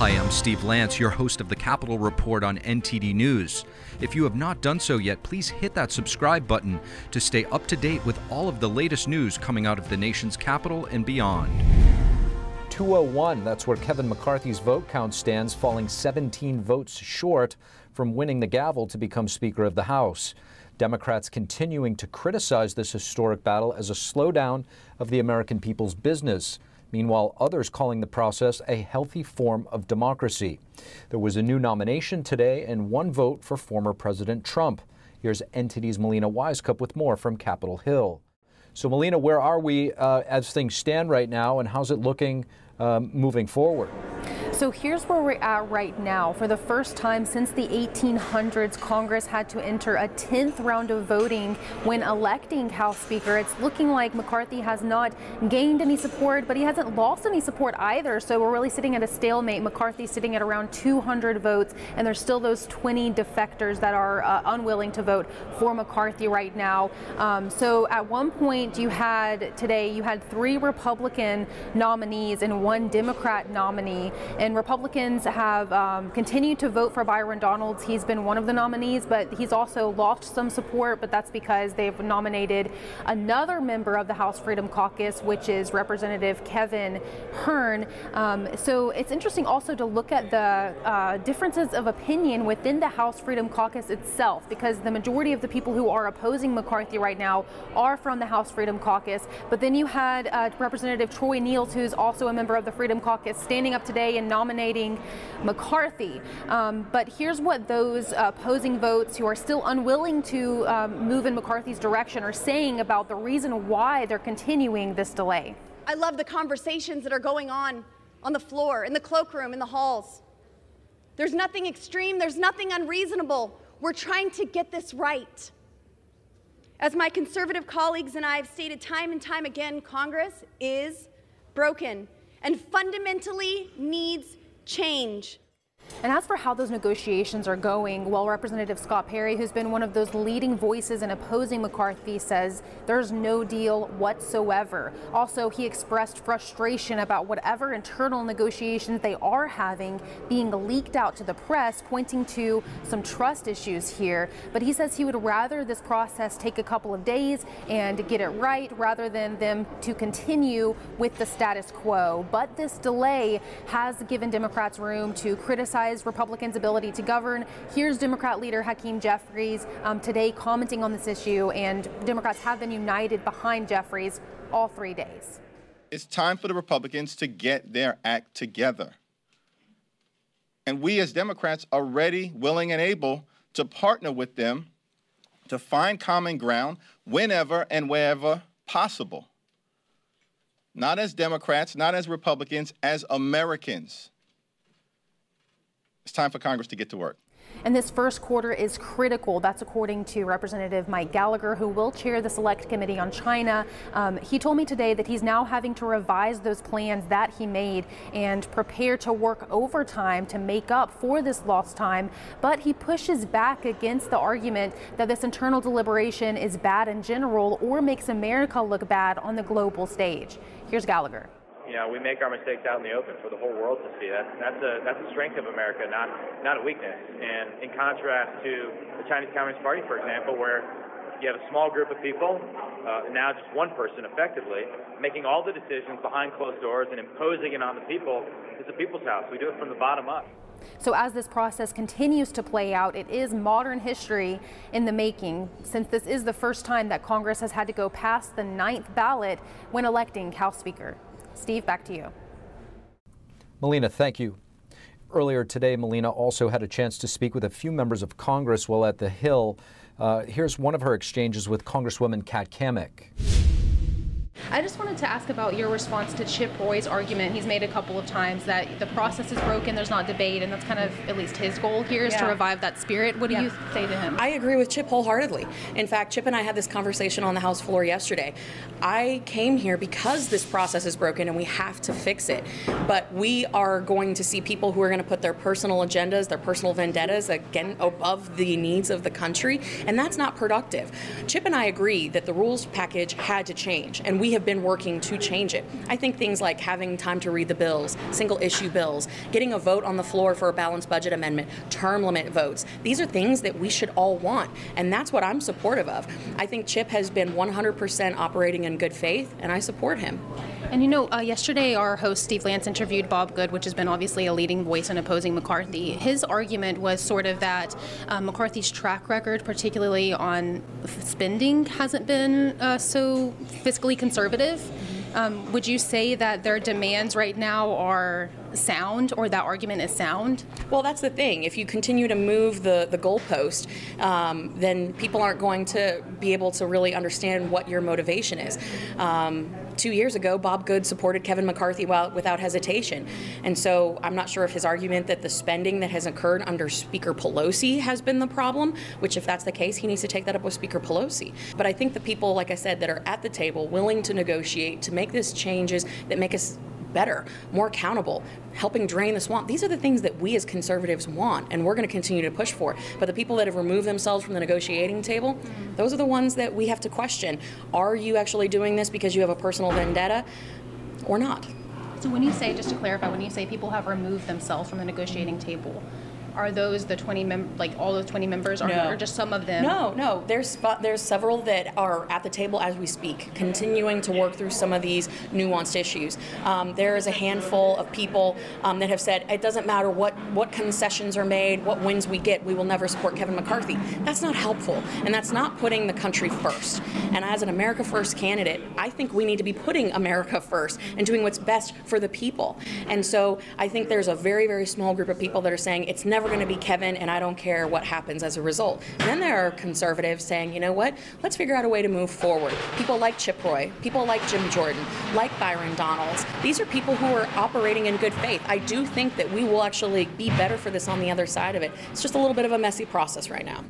Hi, I'm Steve Lance, your host of the Capitol Report on NTD News. If you have not done so yet, please hit that subscribe button to stay up to date with all of the latest news coming out of the nation's capital and beyond. 201, that's where Kevin McCarthy's vote count stands, falling 17 votes short from winning the gavel to become Speaker of the House. Democrats continuing to criticize this historic battle as a slowdown of the American people's business. Meanwhile, others calling the process a healthy form of democracy. There was a new nomination today and one vote for former President Trump. Here's NTD's Melina Wisecup with more from Capitol Hill. So, Melina, where are we uh, as things stand right now, and how's it looking um, moving forward? So here's where we're at right now. For the first time since the 1800s, Congress had to enter a 10th round of voting when electing House Speaker. It's looking like McCarthy has not gained any support, but he hasn't lost any support either. So we're really sitting at a stalemate. McCarthy sitting at around 200 votes, and there's still those 20 defectors that are uh, unwilling to vote for McCarthy right now. Um, so at one point, you had today, you had three Republican nominees and one Democrat nominee. And Republicans have um, continued to vote for Byron Donalds. He's been one of the nominees, but he's also lost some support, but that's because they've nominated another member of the House Freedom Caucus, which is Representative Kevin Hern. Um, so it's interesting also to look at the uh, differences of opinion within the House Freedom Caucus itself, because the majority of the people who are opposing McCarthy right now are from the House Freedom Caucus. But then you had uh, Representative Troy Nehls, who's also a member of the Freedom Caucus, standing up today and nominating McCarthy. Um, but here's what those uh, opposing votes who are still unwilling to um, move in McCarthy's direction are saying about the reason why they're continuing this delay. I love the conversations that are going on on the floor, in the cloakroom, in the halls. There's nothing extreme, there's nothing unreasonable. We're trying to get this right. As my conservative colleagues and I have stated time and time again, Congress is broken and fundamentally needs change. And as for how those negotiations are going, well, Representative Scott Perry, who's been one of those leading voices in opposing McCarthy, says there's no deal whatsoever. Also, he expressed frustration about whatever internal negotiations they are having being leaked out to the press, pointing to some trust issues here. But he says he would rather this process take a couple of days and get it right rather than them to continue with the status quo. But this delay has given Democrats room to criticize Republicans' ability to govern. Here's Democrat leader Hakeem Jeffries um, today commenting on this issue, and Democrats have been united behind Jeffries all three days. It's time for the Republicans to get their act together. And we as Democrats are ready, willing, and able to partner with them to find common ground whenever and wherever possible. Not as Democrats, not as Republicans, as Americans. It's time for Congress to get to work. And this first quarter is critical. That's according to Representative Mike Gallagher, who will chair the Select Committee on China. Um, he told me today that he's now having to revise those plans that he made and prepare to work overtime to make up for this lost time. But he pushes back against the argument that this internal deliberation is bad in general or makes America look bad on the global stage. Here's Gallagher you know, we make our mistakes out in the open for the whole world to see. That's that's a that's a strength of America, not not a weakness. And in contrast to the Chinese Communist Party, for example, where you have a small group of people, uh, now just one person effectively, making all the decisions behind closed doors and imposing it on the people. It's a people's house. We do it from the bottom up. So, as this process continues to play out, it is modern history in the making, since this is the first time that Congress has had to go past the ninth ballot when electing House Speaker. Steve, back to you. Melina, thank you. Earlier today, Melina also had a chance to speak with a few members of Congress while at the Hill. Uh, here's one of her exchanges with Congresswoman Kat Cammack. I just wanted to ask about your response to Chip Roy's argument. He's made a couple of times that the process is broken, there's not debate, and that's kind of at least his goal here is yeah. to revive that spirit. What do yeah. you say to him? I agree with Chip wholeheartedly. In fact, Chip and I had this conversation on the House floor yesterday. I came here because this process is broken and we have to fix it. But we are going to see people who are going to put their personal agendas, their personal vendettas again above the needs of the country, and that's not productive. Chip and I agree that the rules package had to change, and we have have been working to change it. I think things like having time to read the bills, single issue bills, getting a vote on the floor for a balanced budget amendment, term limit votes, these are things that we should all want. And that's what I'm supportive of. I think Chip has been 100% operating in good faith, and I support him. And you know, uh, yesterday our host Steve Lance interviewed Bob Good, which has been obviously a leading voice in opposing McCarthy. His argument was sort of that uh, McCarthy's track record, particularly on spending, hasn't been uh, so fiscally conservative. Um, would you say that their demands right now are sound or that argument is sound? Well, that's the thing. If you continue to move the, the goalpost, um, then people aren't going to be able to really understand what your motivation is. Um, two years ago, Bob Good supported Kevin McCarthy without hesitation. And so I'm not sure if his argument that the spending that has occurred under Speaker Pelosi has been the problem, which, if that's the case, he needs to take that up with Speaker Pelosi. But I think the people, like I said, that are at the table willing to negotiate, to make these changes that make us better, more accountable, helping drain the swamp. These are the things that we as conservatives want, and we're going to continue to push for. But the people that have removed themselves from the negotiating table, mm-hmm. those are the ones that we have to question. Are you actually doing this because you have a personal vendetta or not? So, when you say, just to clarify, when you say people have removed themselves from the negotiating table, are those the 20 mem- like all those 20 members, or, No. or just some of them? No, no. There's there's several that are at the table as we speak, continuing to work through some of these nuanced issues. Um, there is a handful of people um, that have said it doesn't matter what what concessions are made, what wins we get, we will never support Kevin McCarthy. That's not helpful, and that's not putting the country first. And as an America First candidate, I think we need to be putting America first and doing what's best for the people. And so I think there's a very very small group of people that are saying it's never going to be Kevin, and I don't care what happens as a result. And then there are conservatives saying, you know what, let's figure out a way to move forward. People like Chip Roy, people like Jim Jordan, like Byron Donalds. These are people who are operating in good faith. I do think that we will actually be better for this on the other side of it. It's just a little bit of a messy process right now.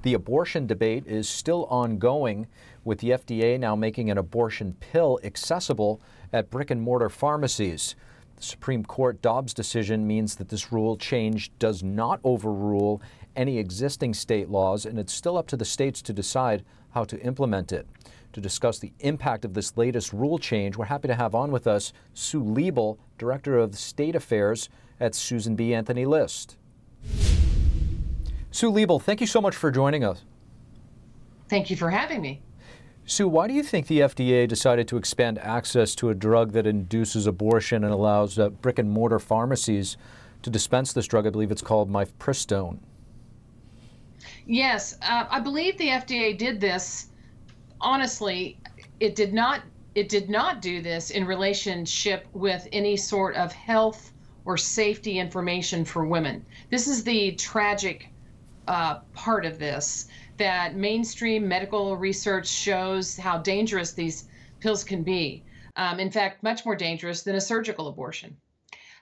The abortion debate is still ongoing, with the FDA now making an abortion pill accessible at brick and mortar pharmacies. Supreme Court Dobbs decision means that this rule change does not overrule any existing state laws, and it's still up to the states to decide how to implement it. To discuss the impact of this latest rule change, we're happy to have on with us Sue Liebel, Director of State Affairs at Susan B. Anthony List. Sue Liebel, thank you so much for joining us. Thank you for having me. Sue, why do you think the FDA decided to expand access to a drug that induces abortion and allows uh, brick and mortar pharmacies to dispense this drug? I believe it's called mifepristone. Yes, uh, I believe the FDA did this. Honestly, it did not. It did not do this in relationship with any sort of health or safety information for women. This is the tragic uh, part of this that mainstream medical research shows how dangerous these pills can be. Um, in fact, much more dangerous than a surgical abortion.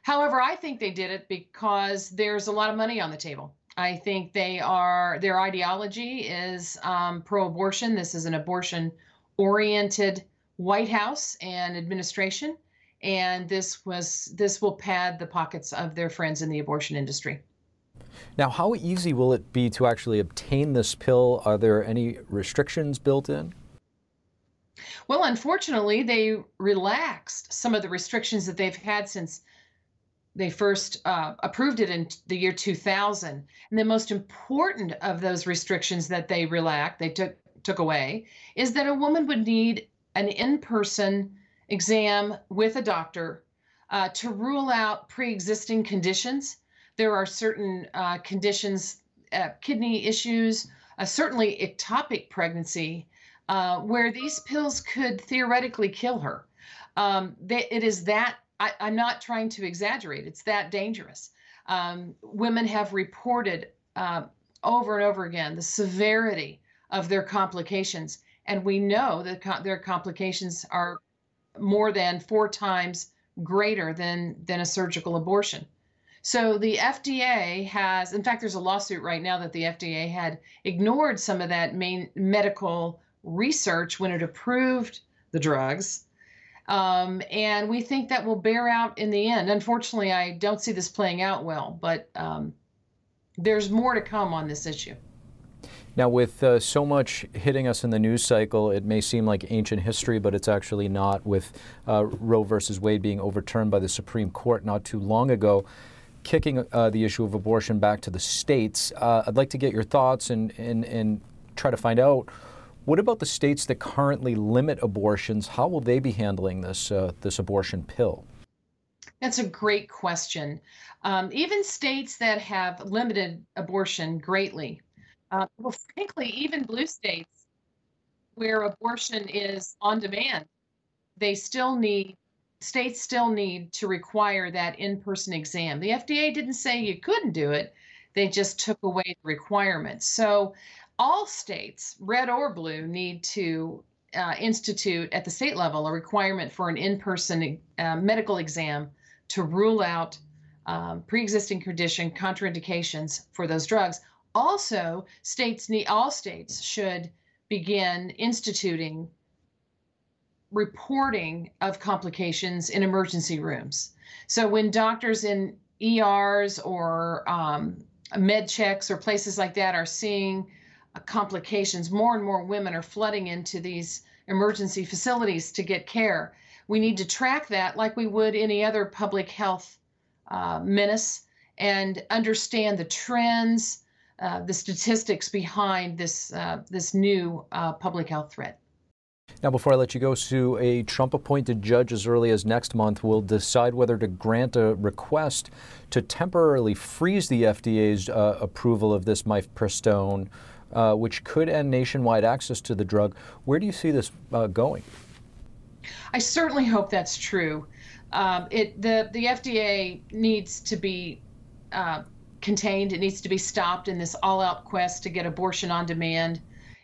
However, I think they did it because there's a lot of money on the table. I think they are their ideology is um, pro-abortion. This is an abortion-oriented White House and administration, and this was this will pad the pockets of their friends in the abortion industry. Now, how easy will it be to actually obtain this pill? Are there any restrictions built in? Well, unfortunately, they relaxed some of the restrictions that they've had since they first uh, approved it in the year 2000. And the most important of those restrictions that they relaxed, they took took away, is that a woman would need an in-person exam with a doctor uh, to rule out pre-existing conditions. There are certain uh, conditions, uh, kidney issues, uh, certainly ectopic pregnancy, uh, where these pills could theoretically kill her. Um, they, it is that I, am not trying to exaggerate. It's that dangerous. Um, women have reported uh, over and over again the severity of their complications, and we know that co- their complications are more than four times greater than than a surgical abortion. So the FDA has, in fact, there's a lawsuit right now that the FDA had ignored some of that main medical research when it approved the drugs. Um, and we think that will bear out in the end. Unfortunately, I don't see this playing out well, but um, there's more to come on this issue. Now, with uh, so much hitting us in the news cycle, it may seem like ancient history, but it's actually not. With uh, Roe versus Wade being overturned by the Supreme Court not too long ago, kicking uh, the issue of abortion back to the states, uh, I'd like to get your thoughts and, and, and try to find out what about the states that currently limit abortions? How will they be handling this, uh, this abortion pill? That's a great question. Um, even states that have limited abortion greatly, uh, well, frankly, even blue states where abortion is on demand, they still need states still need to require that in-person exam. The FDA didn't say you couldn't do it; they just took away the requirement. So, all states, red or blue, need to uh, institute at the state level a requirement for an in-person uh, medical exam to rule out um, pre-existing condition contraindications for those drugs. Also, states need all states should begin instituting reporting of complications in emergency rooms. So when doctors in ERs or um, med checks or places like that are seeing uh, complications, more and more women are flooding into these emergency facilities to get care. We need to track that like we would any other public health uh, menace and understand the trends, uh, the statistics behind this uh, this new uh, public health threat. Now, before I let you go, Sue, a Trump appointed judge as early as next month will decide whether to grant a request to temporarily freeze the FDA's uh, approval of this mifepristone, uh, which could end nationwide access to the drug. Where do you see this uh, going? I certainly hope that's true. Um, it the the FDA needs to be uh, contained. It needs to be stopped in this all-out quest to get abortion on demand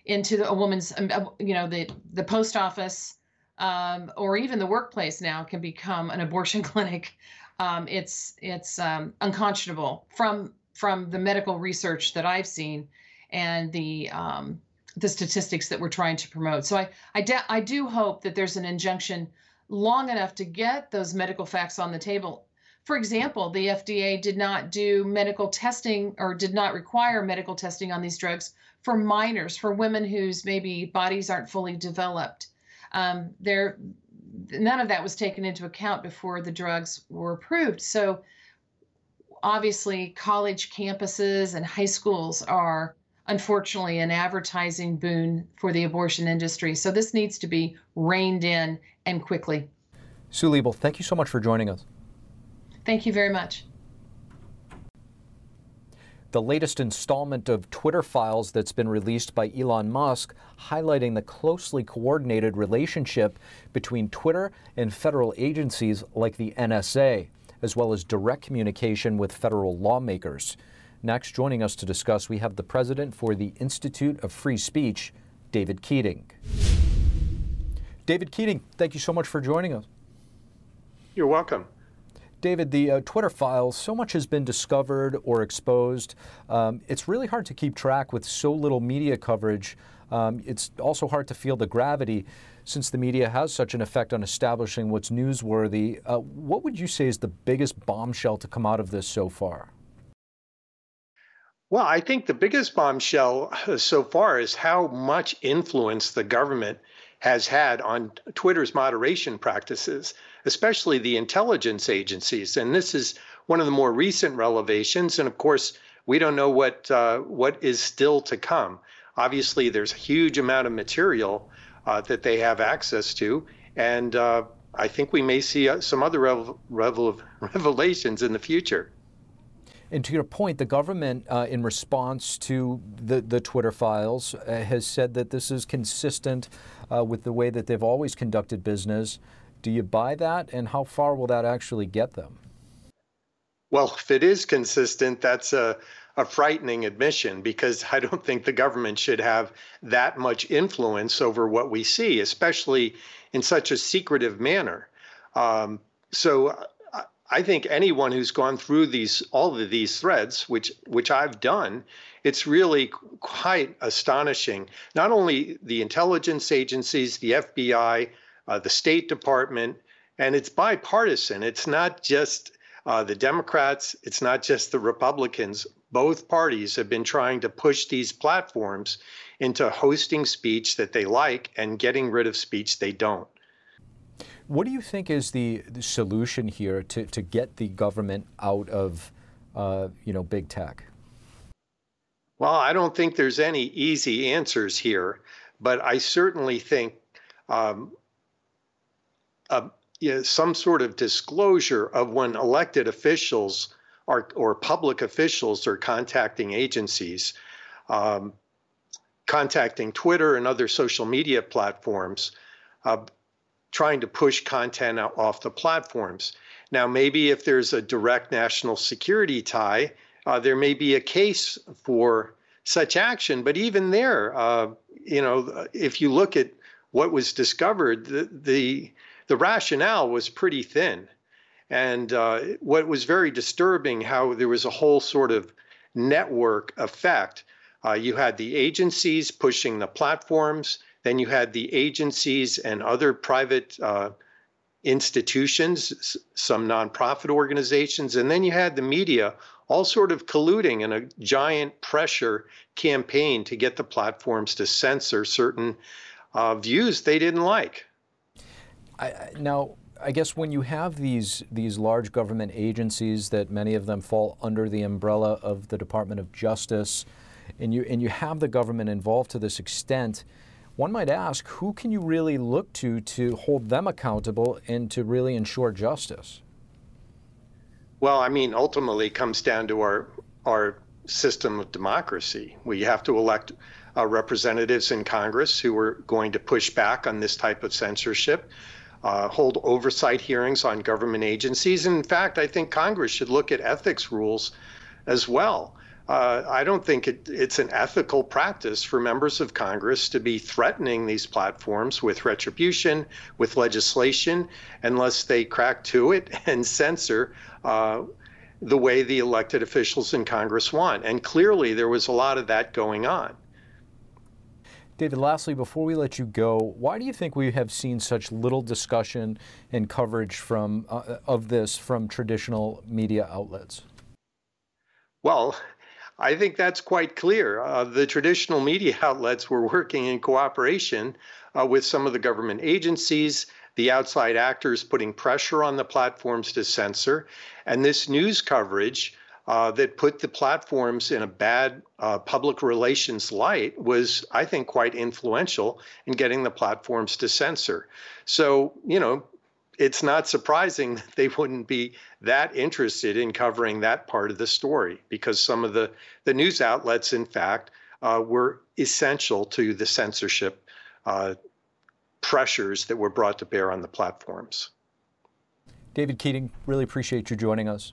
into the, a woman's, um, uh, you know, the the post office um, or even the workplace now can become an abortion clinic. Um, it's it's um, unconscionable from from the medical research that I've seen and the um, the statistics that we're trying to promote. So I I, de- I do hope that there's an injunction long enough to get those medical facts on the table. For example, the FDA did not do medical testing or did not require medical testing on these drugs for minors, for women whose maybe bodies aren't fully developed. Um, there, none of that was taken into account before the drugs were approved. So obviously, college campuses and high schools are unfortunately an advertising boon for the abortion industry. So this needs to be reined in and quickly. Sue Liebel, thank you so much for joining us. Thank you very much. The latest installment of Twitter files that's been released by Elon Musk, highlighting the closely coordinated relationship between Twitter and federal agencies like the NSA, as well as direct communication with federal lawmakers. Next, joining us to discuss, we have the president for the Institute of Free Speech, David Keating. David Keating, thank you so much for joining us. You're welcome. David, the uh, Twitter files, so much has been discovered or exposed. Um, it's really hard to keep track with so little media coverage. Um, it's also hard to feel the gravity since the media has such an effect on establishing what's newsworthy. Uh, what would you say is the biggest bombshell to come out of this so far? Well, I think the biggest bombshell uh, so far is how much influence the government has had on Twitter's moderation practices, especially the intelligence agencies. And this is one of the more recent revelations. And of course, we don't know what uh, what is still to come. Obviously, there's a huge amount of material uh, that they have access to, and uh, I think we may see uh, some other revel- revel- revelations in the future. And to your point, the government, uh, in response to the, the Twitter files, uh, has said that this is consistent uh, with the way that they've always conducted business. Do you buy that, and how far will that actually get them? Well, if it is consistent, that's a, a frightening admission because I don't think the government should have that much influence over what we see, especially in such a secretive manner. Um, so I think anyone who's gone through these all of these threads, which which I've done, it's really quite astonishing. Not only the intelligence agencies, the FBI, uh, the State Department, and it's bipartisan. It's not just uh, the Democrats, it's not just the Republicans, both parties have been trying to push these platforms into hosting speech that they like and getting rid of speech they don't. What do you think is the, the solution here to, to get the government out of, uh, you know, big tech? Well, I don't think there's any easy answers here, but I certainly think um, uh, you know, some sort of disclosure of when elected officials are, or public officials are contacting agencies, um, contacting Twitter and other social media platforms, uh, trying to push content off the platforms. Now, maybe if there's a direct national security tie, uh, there may be a case for such action. But even there, uh, you know, if you look at what was discovered, the the, the rationale was pretty thin, and uh, what was very disturbing how there was a whole sort of network effect. Uh, you had the agencies pushing the platforms, then you had the agencies and other private uh, institutions, some nonprofit organizations, and then you had the media all sort of colluding in a giant pressure campaign to get the platforms to censor certain uh, views they didn't like. I, now, I guess when you have these these large government agencies that many of them fall under the umbrella of the Department of Justice, and you and you have the government involved to this extent, one might ask, who can you really look to to hold them accountable and to really ensure justice? Well, I mean, ultimately, comes down to our our system of democracy. We have to elect uh, representatives in Congress who are going to push back on this type of censorship, uh, hold oversight hearings on government agencies. And in fact, I think Congress should look at ethics rules as well. Uh, I don't think it, it's an ethical practice for members of Congress to be threatening these platforms with retribution, with legislation, unless they crack to it and censor uh, the way the elected officials in Congress want. And clearly, there was a lot of that going on. David, lastly, before we let you go, why do you think we have seen such little discussion and coverage from uh, of this from traditional media outlets? Well, I think that's quite clear. Uh, the traditional media outlets were working in cooperation uh, with some of the government agencies, the outside actors putting pressure on the platforms to censor, and this news coverage uh, that put the platforms in a bad uh, public relations light was, I think, quite influential in getting the platforms to censor. So, you know, it's not surprising that they wouldn't be that interested in covering that part of the story because some of the, the news outlets, in fact, uh, were essential to the censorship uh, pressures that were brought to bear on the platforms. David Keating, really appreciate you joining us.